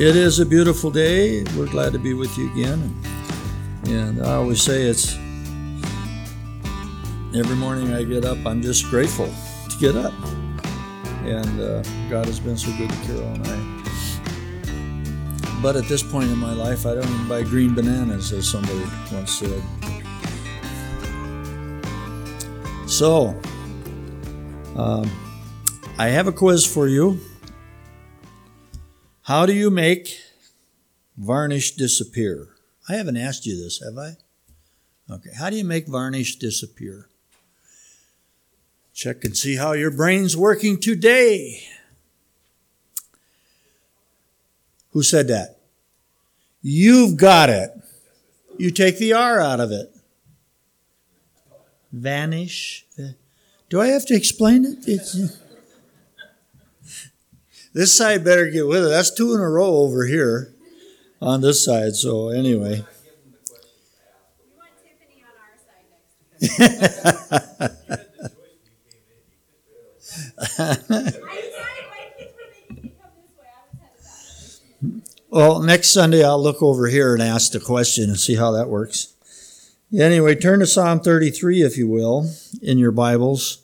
It is a beautiful day. We're glad to be with you again. And I always say it's every morning I get up, I'm just grateful to get up. And uh, God has been so good to Carol and I. But at this point in my life, I don't even buy green bananas, as somebody once said. So, um, I have a quiz for you. How do you make varnish disappear? I haven't asked you this, have I? Okay. How do you make varnish disappear? Check and see how your brain's working today. Who said that? You've got it. You take the R out of it. Vanish. Do I have to explain it? It's, this side better get with it. That's two in a row over here on this side. So, anyway. well, next Sunday I'll look over here and ask the question and see how that works. Anyway, turn to Psalm 33, if you will, in your Bibles.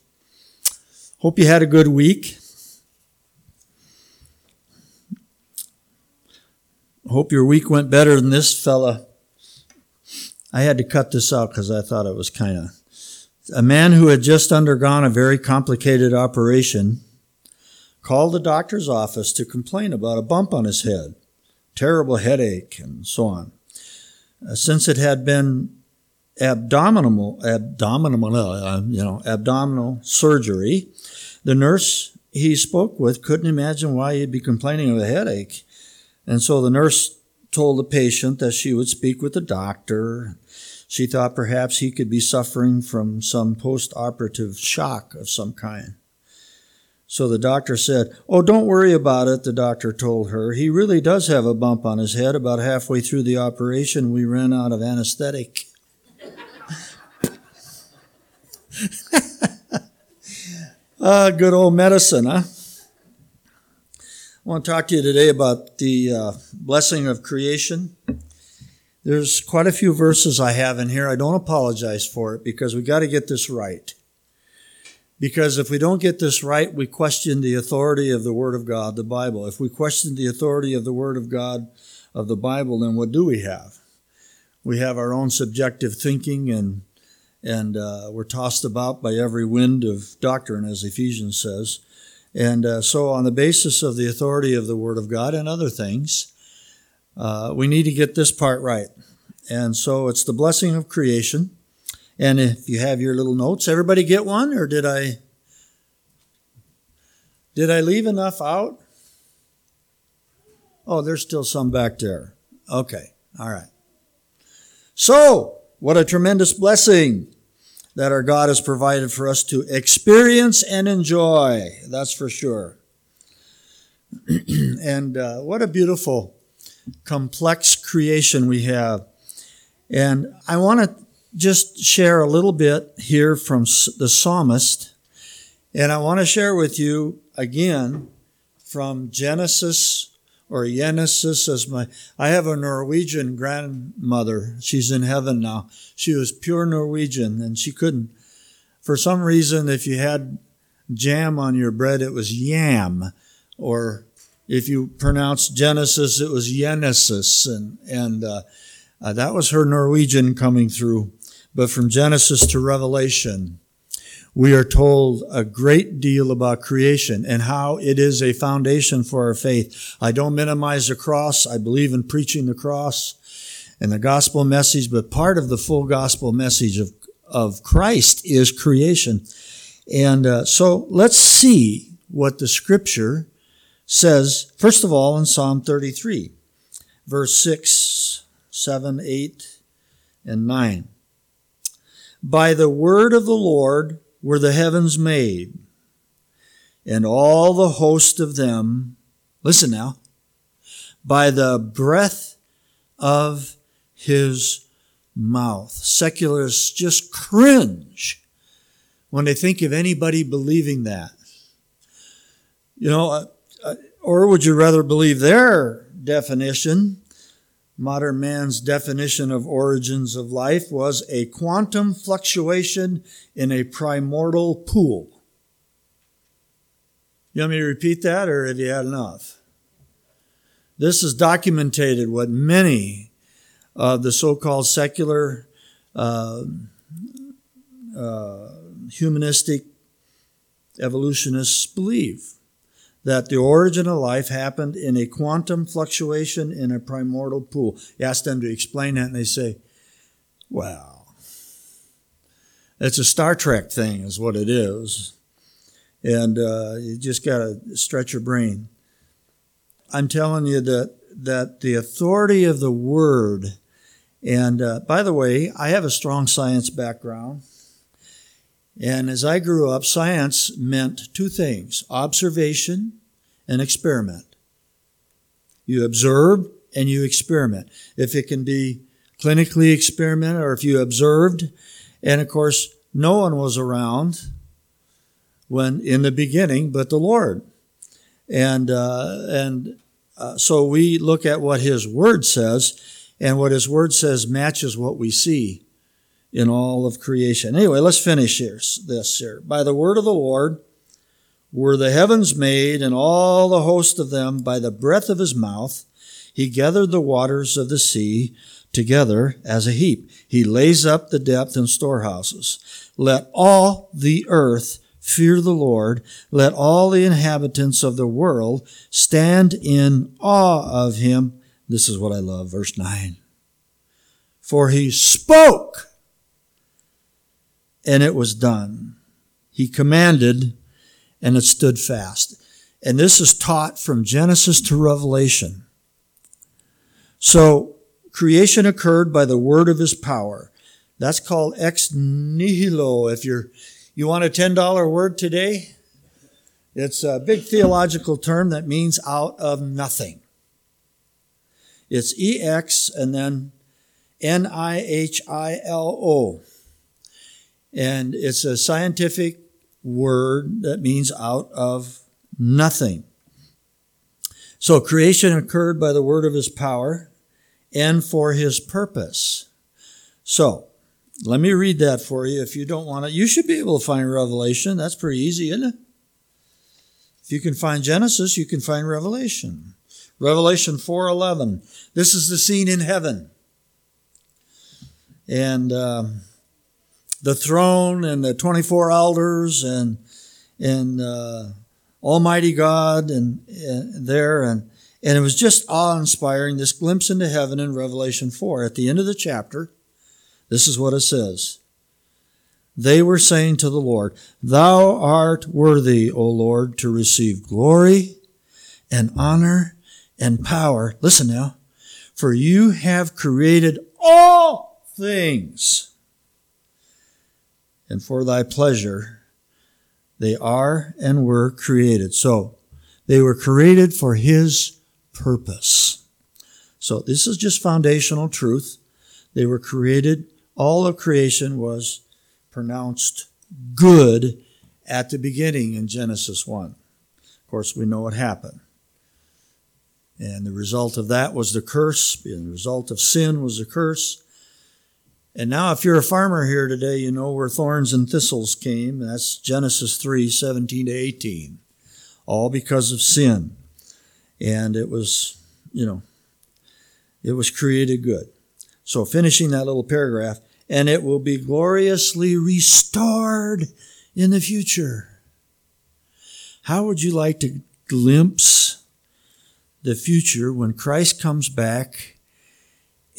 Hope you had a good week. Hope your week went better than this fella. I had to cut this out because I thought it was kind of. A man who had just undergone a very complicated operation called the doctor's office to complain about a bump on his head, terrible headache, and so on. Uh, since it had been abdominal, abdominal, uh, you know, abdominal surgery, the nurse he spoke with couldn't imagine why he'd be complaining of a headache. And so the nurse told the patient that she would speak with the doctor. She thought perhaps he could be suffering from some post operative shock of some kind. So the doctor said, Oh, don't worry about it, the doctor told her. He really does have a bump on his head. About halfway through the operation, we ran out of anesthetic. uh, good old medicine, huh? I want to talk to you today about the uh, blessing of creation. There's quite a few verses I have in here. I don't apologize for it because we got to get this right. Because if we don't get this right, we question the authority of the Word of God, the Bible. If we question the authority of the Word of God, of the Bible, then what do we have? We have our own subjective thinking and and uh, we're tossed about by every wind of doctrine, as Ephesians says. And uh, so, on the basis of the authority of the Word of God and other things, uh, we need to get this part right. And so, it's the blessing of creation. And if you have your little notes, everybody get one, or did I did I leave enough out? Oh, there's still some back there. Okay, all right. So, what a tremendous blessing that our God has provided for us to experience and enjoy. That's for sure. and uh, what a beautiful, complex creation we have. And I want to just share a little bit here from the psalmist. And I want to share with you again from Genesis or Genesis as my, I have a Norwegian grandmother. She's in heaven now. She was pure Norwegian and she couldn't, for some reason, if you had jam on your bread, it was yam. Or if you pronounced Genesis, it was Genesis. And, and, uh, uh, that was her Norwegian coming through. But from Genesis to Revelation, we are told a great deal about creation and how it is a foundation for our faith. I don't minimize the cross. I believe in preaching the cross and the gospel message, but part of the full gospel message of, of Christ is creation. And uh, so let's see what the scripture says, first of all, in Psalm 33, verse 6, 7, 8, and 9. By the word of the Lord, were the heavens made, and all the host of them, listen now, by the breath of his mouth. Secularists just cringe when they think of anybody believing that. You know, uh, uh, or would you rather believe their definition, modern man's definition of origins of life was a quantum fluctuation in a primordial pool. You want me to repeat that or have you had enough? This is documented what many of the so-called secular uh, uh, humanistic evolutionists believe that the origin of life happened in a quantum fluctuation in a primordial pool. You ask them to explain that and they say, well, it's a Star Trek thing is what it is and uh, you just got to stretch your brain. I'm telling you that that the authority of the word, and uh, by the way, I have a strong science background, and as I grew up, science meant two things: observation and experiment. You observe and you experiment. If it can be clinically experimented, or if you observed, and of course, no one was around when in the beginning, but the Lord. And uh, and uh, so we look at what His Word says, and what His Word says matches what we see in all of creation. Anyway, let's finish here. This here by the word of the Lord were the heavens made, and all the host of them by the breath of His mouth. He gathered the waters of the sea together as a heap. He lays up the depth in storehouses. Let all the earth Fear the Lord. Let all the inhabitants of the world stand in awe of him. This is what I love, verse 9. For he spoke, and it was done. He commanded, and it stood fast. And this is taught from Genesis to Revelation. So, creation occurred by the word of his power. That's called ex nihilo if you're you want a $10 word today? It's a big theological term that means out of nothing. It's EX and then N I H I L O. And it's a scientific word that means out of nothing. So creation occurred by the word of his power and for his purpose. So let me read that for you if you don't want it. You should be able to find Revelation. That's pretty easy, isn't it? If you can find Genesis, you can find Revelation. Revelation 4:11. This is the scene in heaven. And um, the throne and the 24 elders and and uh, Almighty God and, and there and and it was just awe-inspiring this glimpse into heaven in Revelation 4 at the end of the chapter. This is what it says. They were saying to the Lord, Thou art worthy, O Lord, to receive glory and honor and power. Listen now, for you have created all things. And for thy pleasure, they are and were created. So they were created for his purpose. So this is just foundational truth. They were created all of creation was pronounced good at the beginning in Genesis 1. Of course, we know what happened. And the result of that was the curse. and The result of sin was the curse. And now, if you're a farmer here today, you know where thorns and thistles came. That's Genesis 3 17 to 18. All because of sin. And it was, you know, it was created good. So, finishing that little paragraph, and it will be gloriously restored in the future. How would you like to glimpse the future when Christ comes back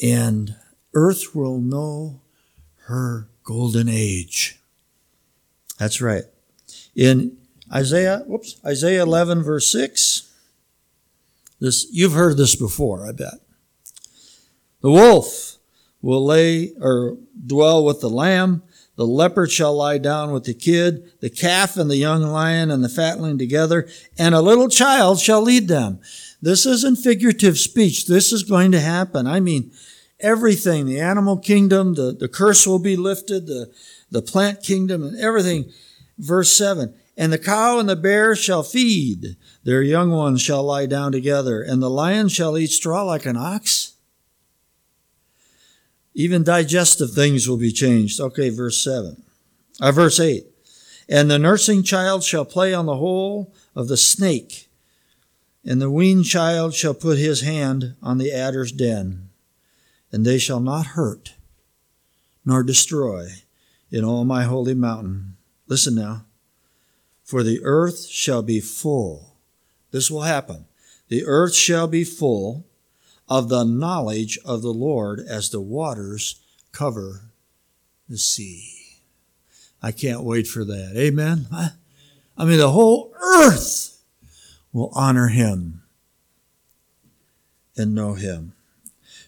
and earth will know her golden age? That's right. In Isaiah, whoops, Isaiah 11 verse 6, this, you've heard this before, I bet. The wolf will lay or dwell with the lamb. The leopard shall lie down with the kid, the calf and the young lion and the fatling together, and a little child shall lead them. This isn't figurative speech. This is going to happen. I mean, everything, the animal kingdom, the, the curse will be lifted, the, the plant kingdom and everything. Verse seven. And the cow and the bear shall feed, their young ones shall lie down together, and the lion shall eat straw like an ox. Even digestive things will be changed. Okay, verse 7. Uh, verse 8. And the nursing child shall play on the hole of the snake, and the weaned child shall put his hand on the adder's den, and they shall not hurt nor destroy in all my holy mountain. Listen now. For the earth shall be full. This will happen. The earth shall be full of the knowledge of the Lord as the waters cover the sea. I can't wait for that. Amen. I mean, the whole earth will honor him and know him.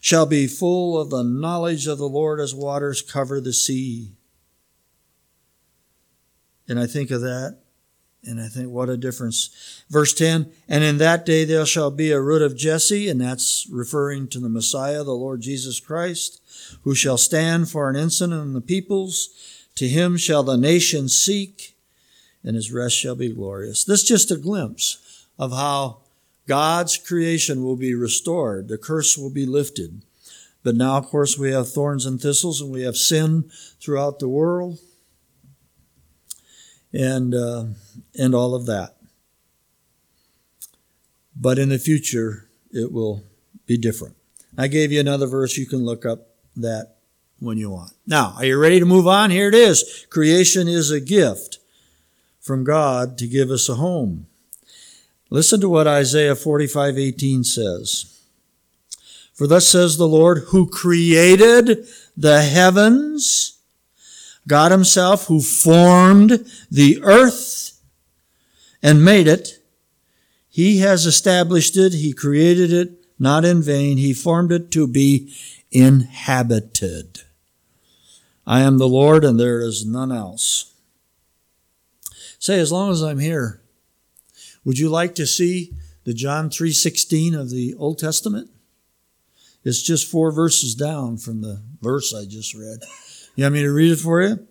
Shall be full of the knowledge of the Lord as waters cover the sea. And I think of that and I think, what a difference. Verse 10 And in that day there shall be a root of Jesse, and that's referring to the Messiah, the Lord Jesus Christ, who shall stand for an ensign in the peoples. To him shall the nations seek, and his rest shall be glorious. This is just a glimpse of how God's creation will be restored. The curse will be lifted. But now, of course, we have thorns and thistles, and we have sin throughout the world and uh, and all of that. But in the future, it will be different. I gave you another verse. You can look up that when you want. Now, are you ready to move on? Here it is. Creation is a gift from God to give us a home. Listen to what Isaiah 45 18 says. For thus says the Lord, who created the heavens God Himself who formed the earth and made it. He has established it. He created it not in vain. He formed it to be inhabited. I am the Lord and there is none else. Say, as long as I'm here, would you like to see the John 3.16 of the Old Testament? It's just four verses down from the verse I just read. You want me to read it for you?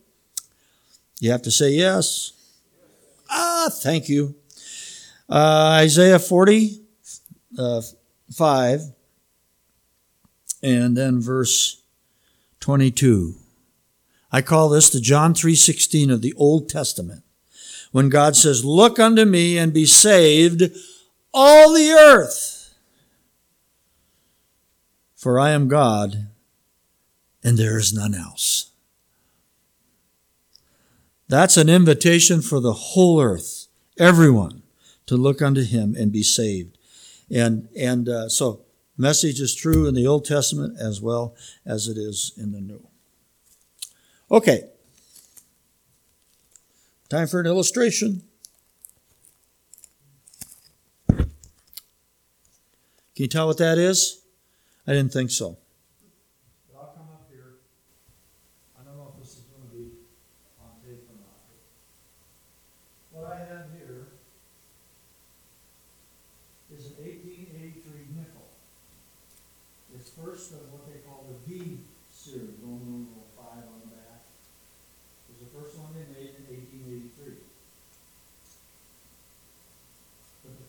You have to say yes. Ah, thank you. Uh, Isaiah 40, uh, 5, and then verse 22. I call this the John 3.16 of the Old Testament. When God says, look unto me and be saved, all the earth. For I am God, and there is none else. That's an invitation for the whole earth, everyone, to look unto Him and be saved. And and uh, so, message is true in the Old Testament as well as it is in the New. Okay, time for an illustration. Can you tell what that is? I didn't think so.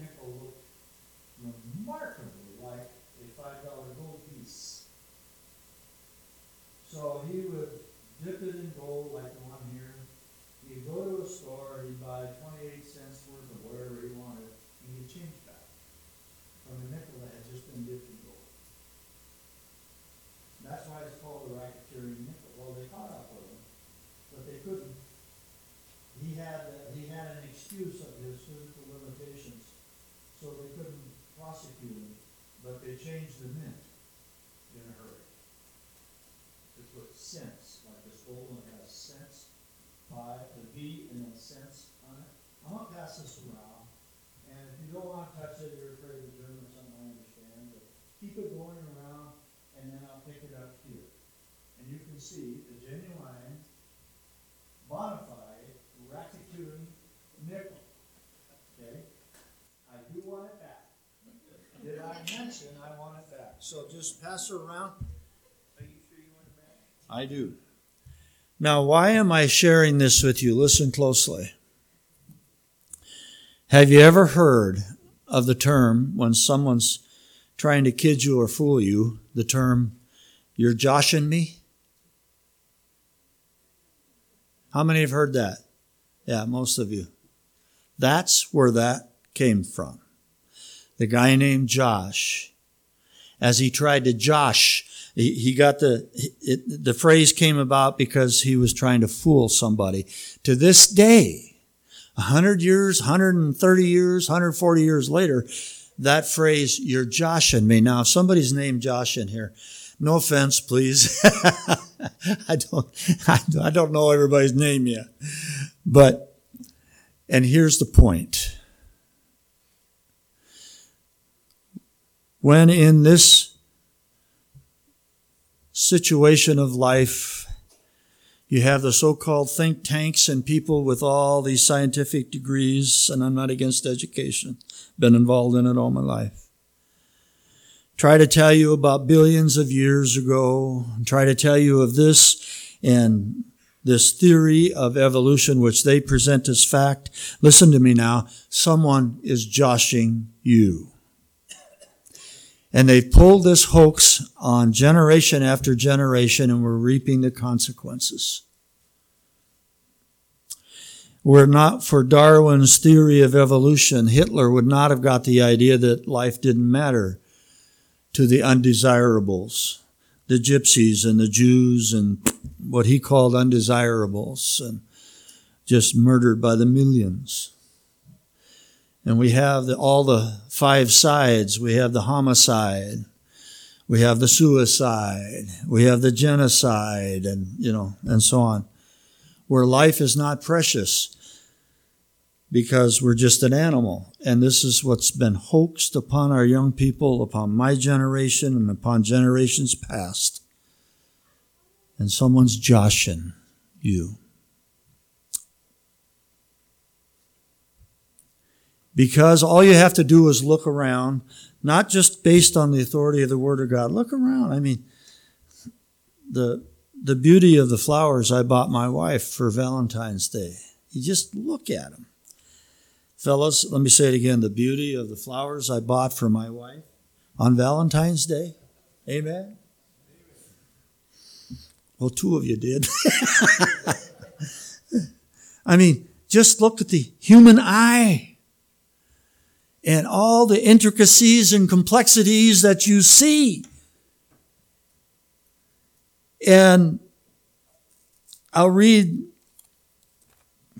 nickel looked remarkably like a five dollar gold piece. So he would dip it in gold like the one here. He'd go to a store, and he'd buy twenty-eight cents worth of whatever he wanted, and he'd change back from a nickel that had just been dipped in gold. That's why it's called the racketeering nickel. Well, they caught up with him, but they couldn't. He had, uh, he had an excuse of his physical limitations, so they couldn't prosecute him, but they changed the mint. gold one has cents by the V and then cents on it. I'm gonna pass this around, and if you don't wanna touch it, you're afraid of germ or something, I understand, but keep it going around, and then I'll pick it up here. And you can see the genuine, bona fide, Racketeer nickel. Okay? I do want it back. Did I mention I want it back? So just pass it around. Are you sure you want it back? I do. Now, why am I sharing this with you? Listen closely. Have you ever heard of the term when someone's trying to kid you or fool you, the term, you're joshing me? How many have heard that? Yeah, most of you. That's where that came from. The guy named Josh, as he tried to josh he, he got the it, the phrase came about because he was trying to fool somebody. To this day, hundred years, hundred and thirty years, hundred forty years later, that phrase "you're joshing me." Now, if somebody's named Josh in here, no offense, please. I don't I don't know everybody's name yet, but and here's the point. When in this situation of life, you have the so-called think tanks and people with all these scientific degrees, and I'm not against education. Been involved in it all my life. Try to tell you about billions of years ago. Try to tell you of this and this theory of evolution, which they present as fact. Listen to me now. Someone is joshing you. And they've pulled this hoax on generation after generation, and we're reaping the consequences. Were not for Darwin's theory of evolution, Hitler would not have got the idea that life didn't matter to the undesirables, the gypsies and the Jews and what he called undesirables, and just murdered by the millions. And we have the, all the five sides. We have the homicide. We have the suicide. We have the genocide and, you know, and so on. Where life is not precious because we're just an animal. And this is what's been hoaxed upon our young people, upon my generation and upon generations past. And someone's joshing you. Because all you have to do is look around, not just based on the authority of the Word of God. Look around. I mean, the, the beauty of the flowers I bought my wife for Valentine's Day. You just look at them. Fellas, let me say it again. The beauty of the flowers I bought for my wife on Valentine's Day. Amen. Well, two of you did. I mean, just look at the human eye and all the intricacies and complexities that you see. And I'll read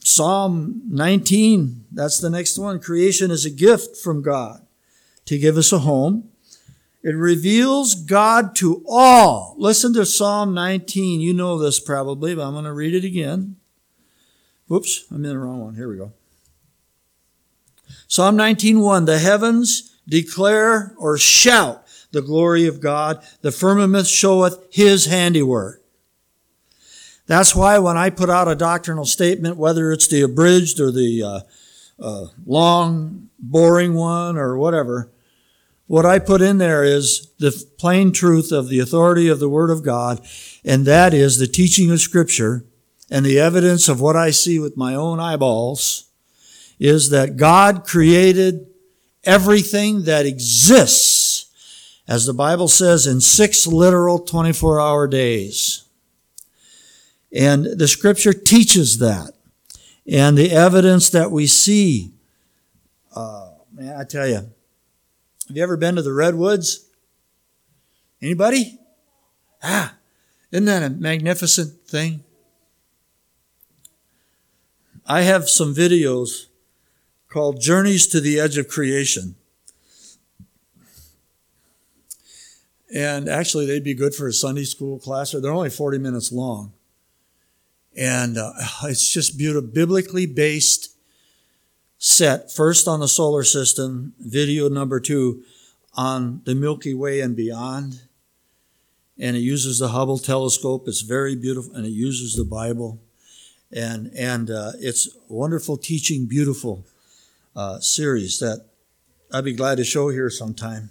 Psalm 19. That's the next one. Creation is a gift from God to give us a home. It reveals God to all. Listen to Psalm 19. You know this probably, but I'm going to read it again. Whoops, I'm in the wrong one. Here we go. Psalm 19:1 The heavens declare or shout the glory of God. The firmament showeth his handiwork. That's why when I put out a doctrinal statement whether it's the abridged or the uh, uh, long boring one or whatever what I put in there is the plain truth of the authority of the Word of God, and that is the teaching of Scripture and the evidence of what I see with my own eyeballs is that God created everything that exists, as the Bible says, in six literal 24 hour days. And the scripture teaches that. And the evidence that we see, uh, man, I tell you, have you ever been to the Redwoods? Anybody? Ah, isn't that a magnificent thing? I have some videos called Journeys to the Edge of Creation. And actually, they'd be good for a Sunday school class, they're only 40 minutes long. And uh, it's just beautiful, biblically based set, first on the solar system, video number two on the Milky Way and beyond. And it uses the Hubble telescope. It's very beautiful, and it uses the Bible. And, and uh, it's wonderful teaching, beautiful uh, series that I'd be glad to show here sometime.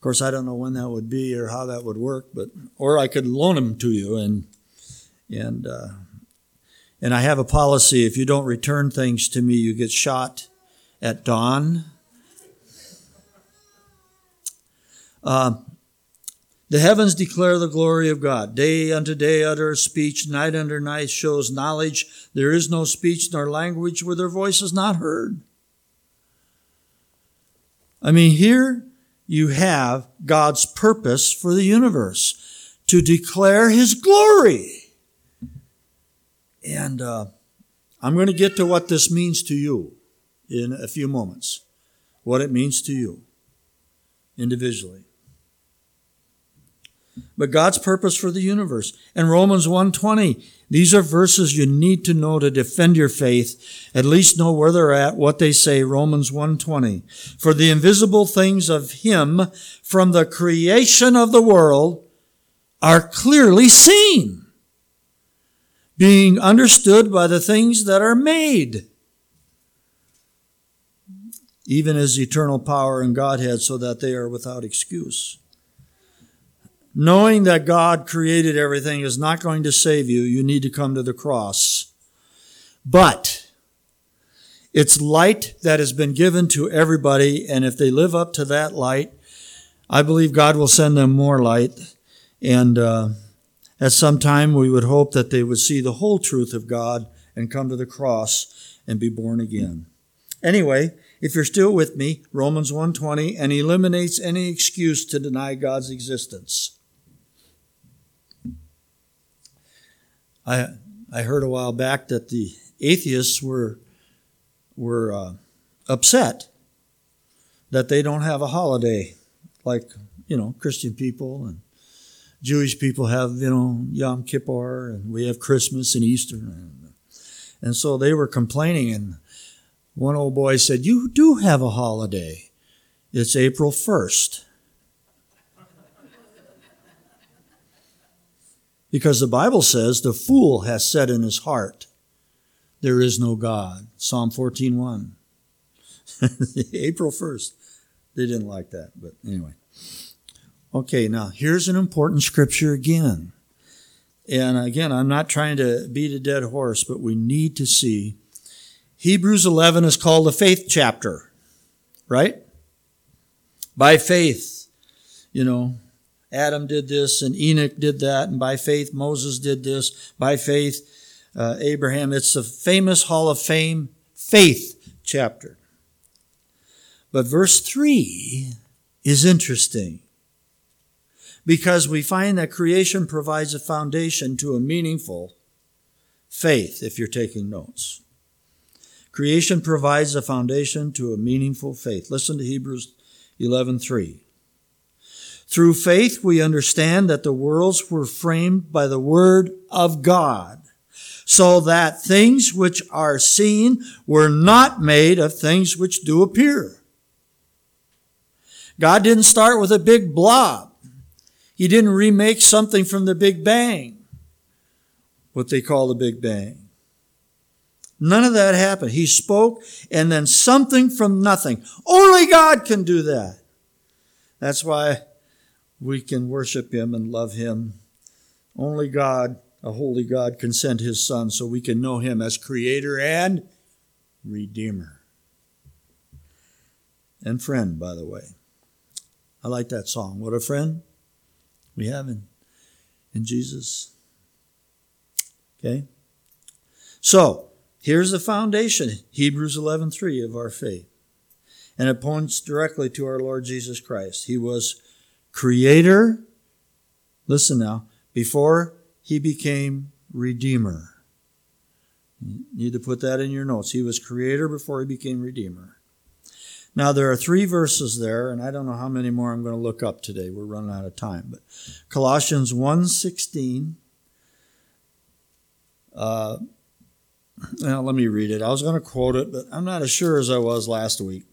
Of course, I don't know when that would be or how that would work, but or I could loan them to you and and uh, and I have a policy: if you don't return things to me, you get shot at dawn. Uh, the heavens declare the glory of God. Day unto day utter speech, night unto night shows knowledge. There is no speech nor language where their voice is not heard. I mean, here you have God's purpose for the universe to declare His glory. And uh, I'm going to get to what this means to you in a few moments. What it means to you individually but God's purpose for the universe. And Romans 1:20, these are verses you need to know to defend your faith, at least know where they're at, what they say, Romans 1:20. For the invisible things of him from the creation of the world are clearly seen, being understood by the things that are made even as eternal power and Godhead, so that they are without excuse. Knowing that God created everything is not going to save you. You need to come to the cross. But it's light that has been given to everybody, and if they live up to that light, I believe God will send them more light. And uh, at some time, we would hope that they would see the whole truth of God and come to the cross and be born again. Anyway, if you're still with me, Romans 1:20 and eliminates any excuse to deny God's existence. I I heard a while back that the atheists were were uh, upset that they don't have a holiday like you know Christian people and Jewish people have you know Yom Kippur and we have Christmas and Easter and, and so they were complaining and one old boy said you do have a holiday. It's April 1st Because the Bible says the fool has said in his heart, there is no God. Psalm 14.1. April 1st. They didn't like that, but anyway. Okay, now here's an important scripture again. And again, I'm not trying to beat a dead horse, but we need to see. Hebrews 11 is called the faith chapter, right? By faith, you know, Adam did this and Enoch did that, and by faith Moses did this. By faith uh, Abraham. It's the famous Hall of Fame faith chapter. But verse 3 is interesting because we find that creation provides a foundation to a meaningful faith, if you're taking notes. Creation provides a foundation to a meaningful faith. Listen to Hebrews 11:3. Through faith, we understand that the worlds were framed by the Word of God, so that things which are seen were not made of things which do appear. God didn't start with a big blob. He didn't remake something from the Big Bang, what they call the Big Bang. None of that happened. He spoke and then something from nothing. Only God can do that. That's why we can worship Him and love Him. Only God, a holy God, can send His Son so we can know Him as Creator and Redeemer. And friend, by the way. I like that song. What a friend we have in, in Jesus. Okay? So, here's the foundation, Hebrews 11:3 of our faith. And it points directly to our Lord Jesus Christ. He was creator, listen now, before he became redeemer. You need to put that in your notes. He was creator before he became redeemer. Now there are three verses there, and I don't know how many more I'm going to look up today. We're running out of time. But Colossians 1:16 Uh, now, let me read it. I was going to quote it, but I'm not as sure as I was last week.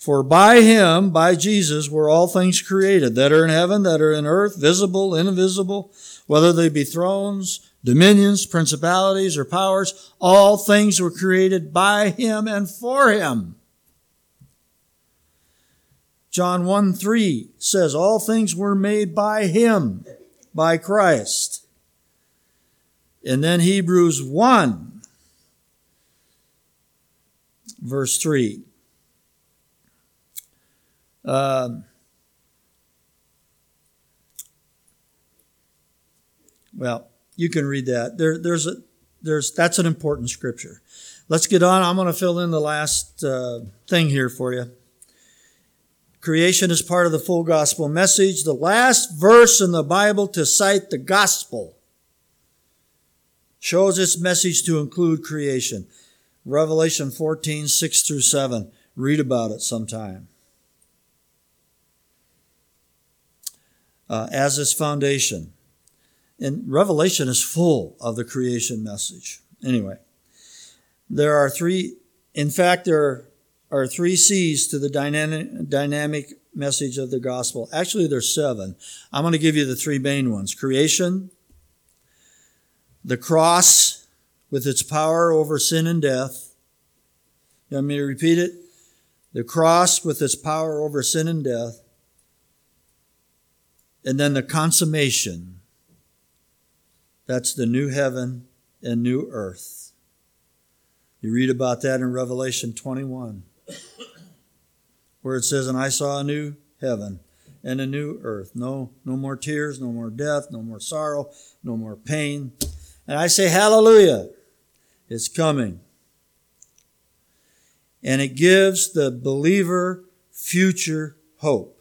For by him, by Jesus, were all things created that are in heaven, that are in earth, visible, invisible, whether they be thrones, dominions, principalities, or powers. All things were created by him and for him. John 1 3 says, All things were made by him, by Christ. And then Hebrews 1, verse 3. Um, well, you can read that. There, there's a, there's, that's an important scripture. Let's get on. I'm going to fill in the last uh, thing here for you. Creation is part of the full gospel message. The last verse in the Bible to cite the gospel shows its message to include creation. Revelation 14, 6 through 7. Read about it sometime. Uh, as its foundation. And Revelation is full of the creation message. Anyway, there are three, in fact, there are three C's to the dynamic, dynamic message of the gospel. Actually, there's seven. I'm going to give you the three main ones creation, the cross with its power over sin and death. You want me to repeat it? The cross with its power over sin and death. And then the consummation. That's the new heaven and new earth. You read about that in Revelation 21, where it says, And I saw a new heaven and a new earth. No, no more tears, no more death, no more sorrow, no more pain. And I say, Hallelujah. It's coming. And it gives the believer future hope.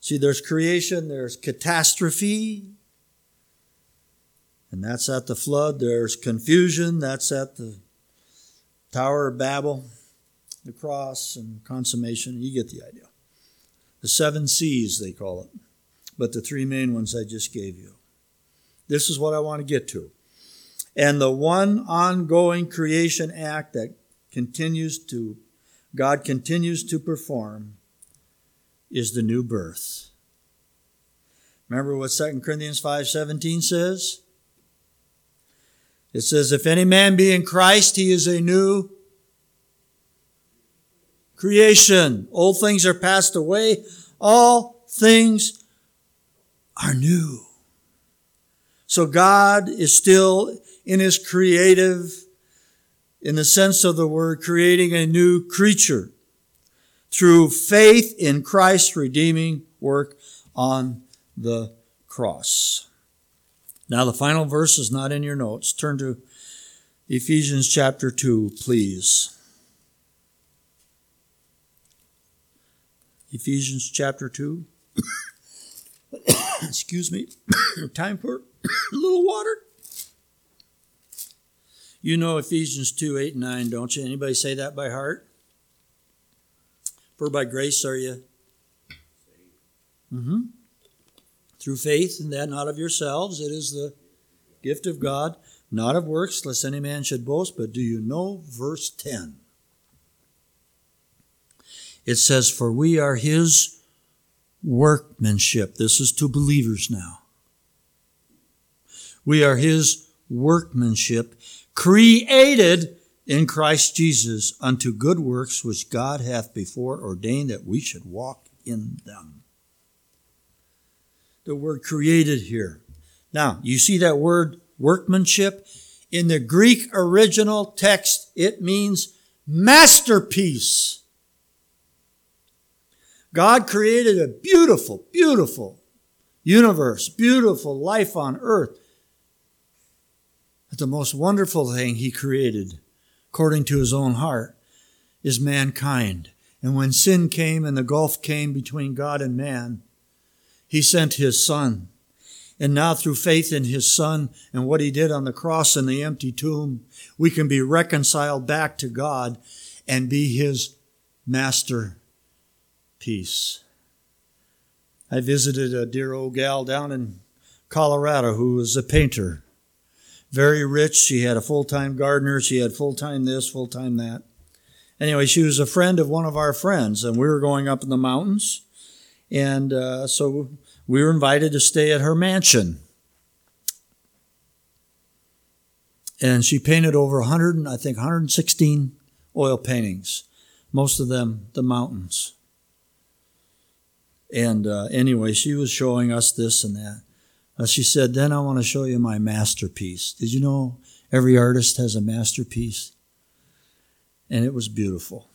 See, there's creation, there's catastrophe, and that's at the flood. There's confusion, that's at the Tower of Babel, the cross, and consummation. You get the idea. The seven C's, they call it, but the three main ones I just gave you. This is what I want to get to. And the one ongoing creation act that continues to, God continues to perform is the new birth. Remember what 2 Corinthians 5:17 says? It says if any man be in Christ he is a new creation. Old things are passed away, all things are new. So God is still in his creative, in the sense of the word, creating a new creature through faith in Christ's redeeming work on the cross. Now, the final verse is not in your notes. Turn to Ephesians chapter 2, please. Ephesians chapter 2. Excuse me. Time for a little water. You know Ephesians 2 8 and 9, don't you? Anybody say that by heart? For by grace are you. Mm-hmm. Through faith, and that not of yourselves. It is the gift of God, not of works, lest any man should boast. But do you know verse 10? It says, For we are his workmanship. This is to believers now. We are his workmanship, created in Christ Jesus unto good works which God hath before ordained that we should walk in them. The word created here. Now, you see that word workmanship? In the Greek original text, it means masterpiece. God created a beautiful, beautiful universe, beautiful life on earth. But the most wonderful thing he created, according to his own heart, is mankind. And when sin came and the gulf came between God and man, he sent his son. And now through faith in his son and what he did on the cross and the empty tomb, we can be reconciled back to God and be his master peace. I visited a dear old gal down in Colorado who was a painter. Very rich. She had a full time gardener. She had full time this, full time that. Anyway, she was a friend of one of our friends, and we were going up in the mountains. And uh, so we were invited to stay at her mansion. And she painted over 100, I think 116 oil paintings, most of them the mountains. And uh, anyway, she was showing us this and that. Uh, she said, Then I want to show you my masterpiece. Did you know every artist has a masterpiece? And it was beautiful.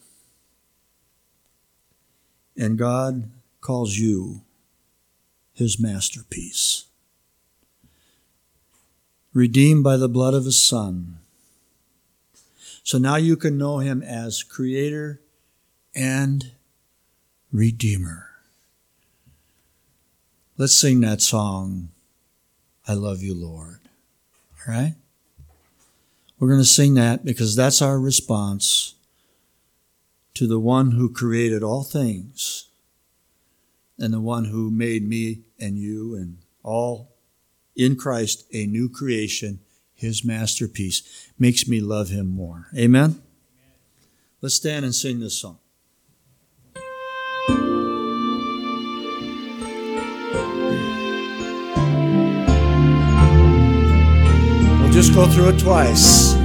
And God calls you his masterpiece. Redeemed by the blood of his Son. So now you can know him as Creator and Redeemer. Let's sing that song, I Love You, Lord. All right? We're going to sing that because that's our response to the one who created all things and the one who made me and you and all in Christ a new creation, his masterpiece, makes me love him more. Amen? Let's stand and sing this song. Just go through it twice.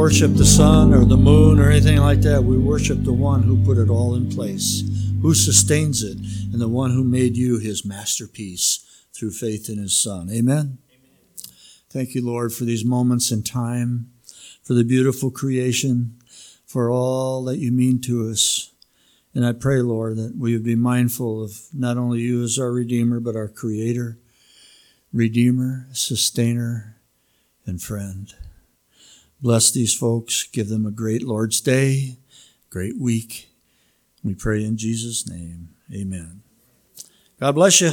Worship the sun or the moon or anything like that. We worship the one who put it all in place, who sustains it, and the one who made you his masterpiece through faith in his son. Amen. Thank you, Lord, for these moments in time, for the beautiful creation, for all that you mean to us. And I pray, Lord, that we would be mindful of not only you as our Redeemer, but our Creator, Redeemer, Sustainer, and Friend. Bless these folks. Give them a great Lord's Day, great week. We pray in Jesus' name. Amen. God bless you.